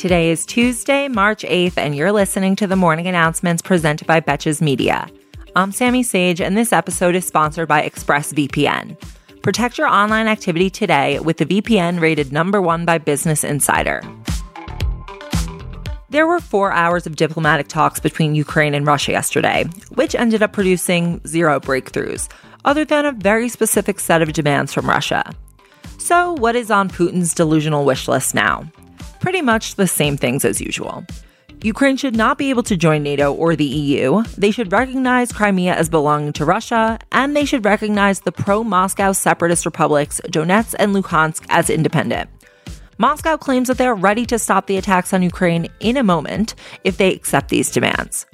Today is Tuesday, March 8th, and you're listening to the morning announcements presented by Betches Media. I'm Sami Sage, and this episode is sponsored by ExpressVPN. Protect your online activity today with the VPN rated number one by Business Insider. There were four hours of diplomatic talks between Ukraine and Russia yesterday, which ended up producing zero breakthroughs, other than a very specific set of demands from Russia. So, what is on Putin's delusional wish list now? Pretty much the same things as usual. Ukraine should not be able to join NATO or the EU. They should recognize Crimea as belonging to Russia, and they should recognize the pro Moscow separatist republics Donetsk and Luhansk as independent. Moscow claims that they are ready to stop the attacks on Ukraine in a moment if they accept these demands.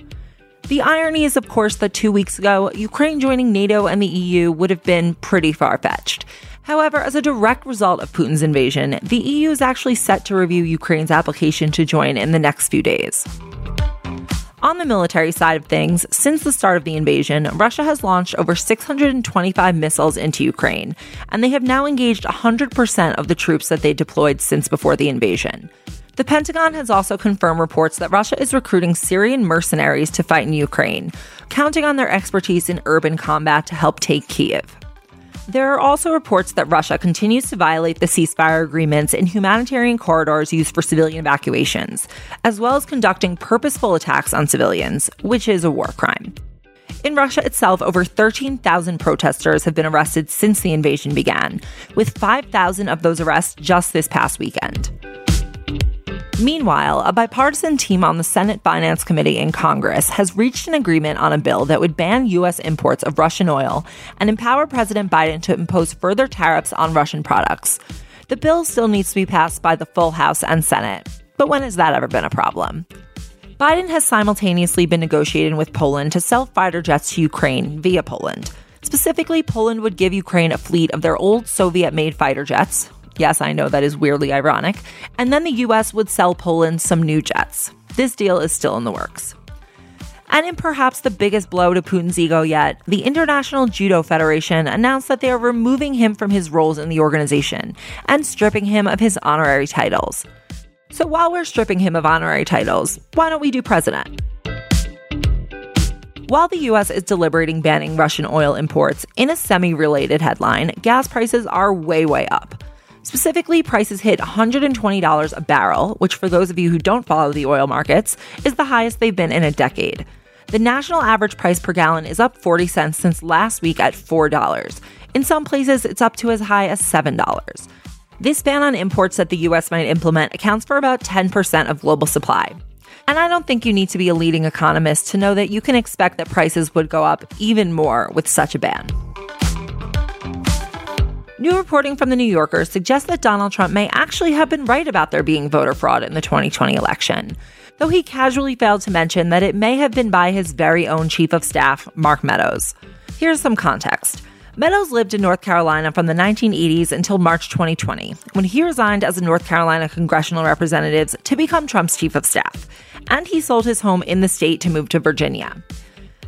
The irony is, of course, that two weeks ago, Ukraine joining NATO and the EU would have been pretty far fetched. However, as a direct result of Putin's invasion, the EU is actually set to review Ukraine's application to join in the next few days. On the military side of things, since the start of the invasion, Russia has launched over 625 missiles into Ukraine, and they have now engaged 100% of the troops that they deployed since before the invasion. The Pentagon has also confirmed reports that Russia is recruiting Syrian mercenaries to fight in Ukraine, counting on their expertise in urban combat to help take Kiev. There are also reports that Russia continues to violate the ceasefire agreements in humanitarian corridors used for civilian evacuations, as well as conducting purposeful attacks on civilians, which is a war crime. In Russia itself, over 13,000 protesters have been arrested since the invasion began, with 5,000 of those arrests just this past weekend. Meanwhile, a bipartisan team on the Senate Finance Committee in Congress has reached an agreement on a bill that would ban U.S. imports of Russian oil and empower President Biden to impose further tariffs on Russian products. The bill still needs to be passed by the full House and Senate, but when has that ever been a problem? Biden has simultaneously been negotiating with Poland to sell fighter jets to Ukraine via Poland. Specifically, Poland would give Ukraine a fleet of their old Soviet made fighter jets, Yes, I know that is weirdly ironic. And then the US would sell Poland some new jets. This deal is still in the works. And in perhaps the biggest blow to Putin's ego yet, the International Judo Federation announced that they are removing him from his roles in the organization and stripping him of his honorary titles. So while we're stripping him of honorary titles, why don't we do president? While the US is deliberating banning Russian oil imports, in a semi related headline, gas prices are way, way up. Specifically, prices hit $120 a barrel, which, for those of you who don't follow the oil markets, is the highest they've been in a decade. The national average price per gallon is up 40 cents since last week at $4. In some places, it's up to as high as $7. This ban on imports that the US might implement accounts for about 10% of global supply. And I don't think you need to be a leading economist to know that you can expect that prices would go up even more with such a ban. New reporting from the New Yorker suggests that Donald Trump may actually have been right about there being voter fraud in the 2020 election, though he casually failed to mention that it may have been by his very own chief of staff, Mark Meadows. Here's some context. Meadows lived in North Carolina from the 1980s until March 2020, when he resigned as a North Carolina congressional representative to become Trump's chief of staff, and he sold his home in the state to move to Virginia.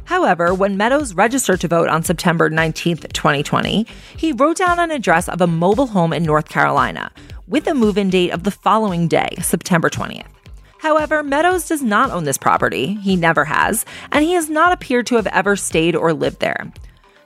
However, when Meadows registered to vote on September 19, 2020, he wrote down an address of a mobile home in North Carolina with a move in date of the following day, September 20th. However, Meadows does not own this property, he never has, and he has not appeared to have ever stayed or lived there.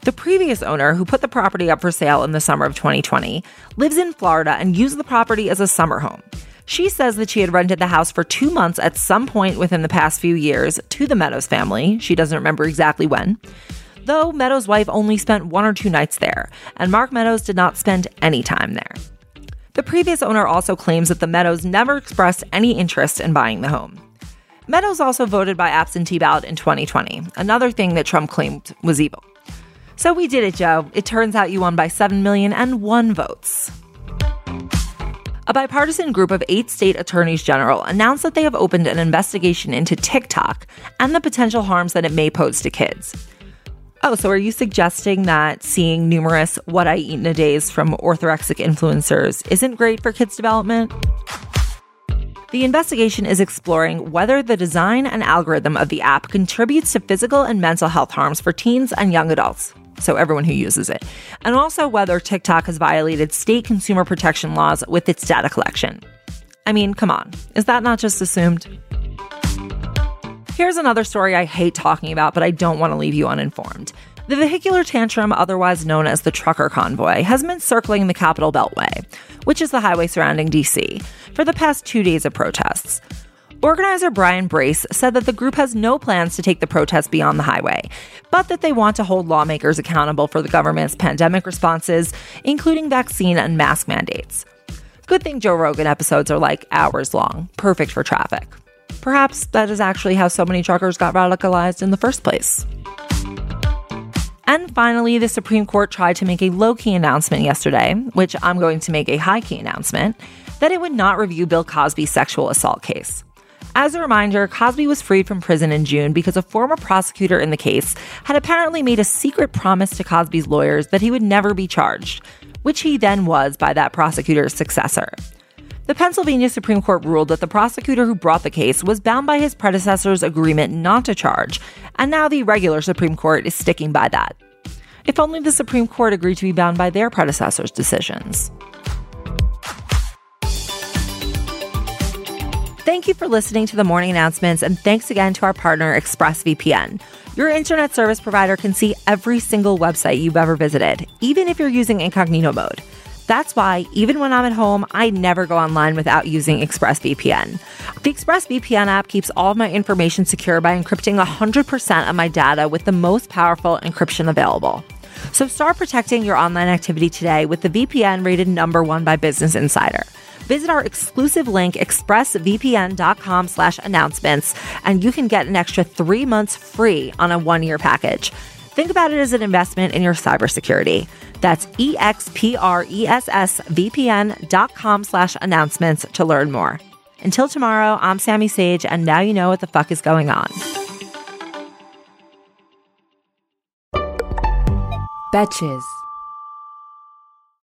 The previous owner, who put the property up for sale in the summer of 2020, lives in Florida and used the property as a summer home. She says that she had rented the house for two months at some point within the past few years to the Meadows family. She doesn't remember exactly when. Though Meadows' wife only spent one or two nights there, and Mark Meadows did not spend any time there. The previous owner also claims that the Meadows never expressed any interest in buying the home. Meadows also voted by absentee ballot in 2020, another thing that Trump claimed was evil. So we did it, Joe. It turns out you won by 7 million and one votes. A bipartisan group of eight state attorneys general announced that they have opened an investigation into TikTok and the potential harms that it may pose to kids. Oh, so are you suggesting that seeing numerous what I eat in a days from orthorexic influencers isn't great for kids' development? The investigation is exploring whether the design and algorithm of the app contributes to physical and mental health harms for teens and young adults so everyone who uses it, and also whether TikTok has violated state consumer protection laws with its data collection. I mean, come on, is that not just assumed? Here's another story I hate talking about, but I don't want to leave you uninformed. The vehicular tantrum, otherwise known as the trucker convoy, has been circling the Capital Beltway, which is the highway surrounding DC, for the past two days of protests. Organizer Brian Brase said that the group has no plans to take the protests beyond the highway, but that they want to hold lawmakers accountable for the government's pandemic responses, including vaccine and mask mandates. Good thing Joe Rogan episodes are like hours long, perfect for traffic. Perhaps that is actually how so many truckers got radicalized in the first place. And finally, the Supreme Court tried to make a low key announcement yesterday, which I'm going to make a high key announcement, that it would not review Bill Cosby's sexual assault case. As a reminder, Cosby was freed from prison in June because a former prosecutor in the case had apparently made a secret promise to Cosby's lawyers that he would never be charged, which he then was by that prosecutor's successor. The Pennsylvania Supreme Court ruled that the prosecutor who brought the case was bound by his predecessor's agreement not to charge, and now the regular Supreme Court is sticking by that. If only the Supreme Court agreed to be bound by their predecessor's decisions. Thank you for listening to the morning announcements, and thanks again to our partner, ExpressVPN. Your internet service provider can see every single website you've ever visited, even if you're using incognito mode. That's why, even when I'm at home, I never go online without using ExpressVPN. The ExpressVPN app keeps all of my information secure by encrypting 100% of my data with the most powerful encryption available. So start protecting your online activity today with the VPN rated number one by Business Insider. Visit our exclusive link, expressvpn.com slash announcements, and you can get an extra three months free on a one-year package. Think about it as an investment in your cybersecurity. That's expressvpn.com slash announcements to learn more. Until tomorrow, I'm Sami Sage, and now you know what the fuck is going on. Betches.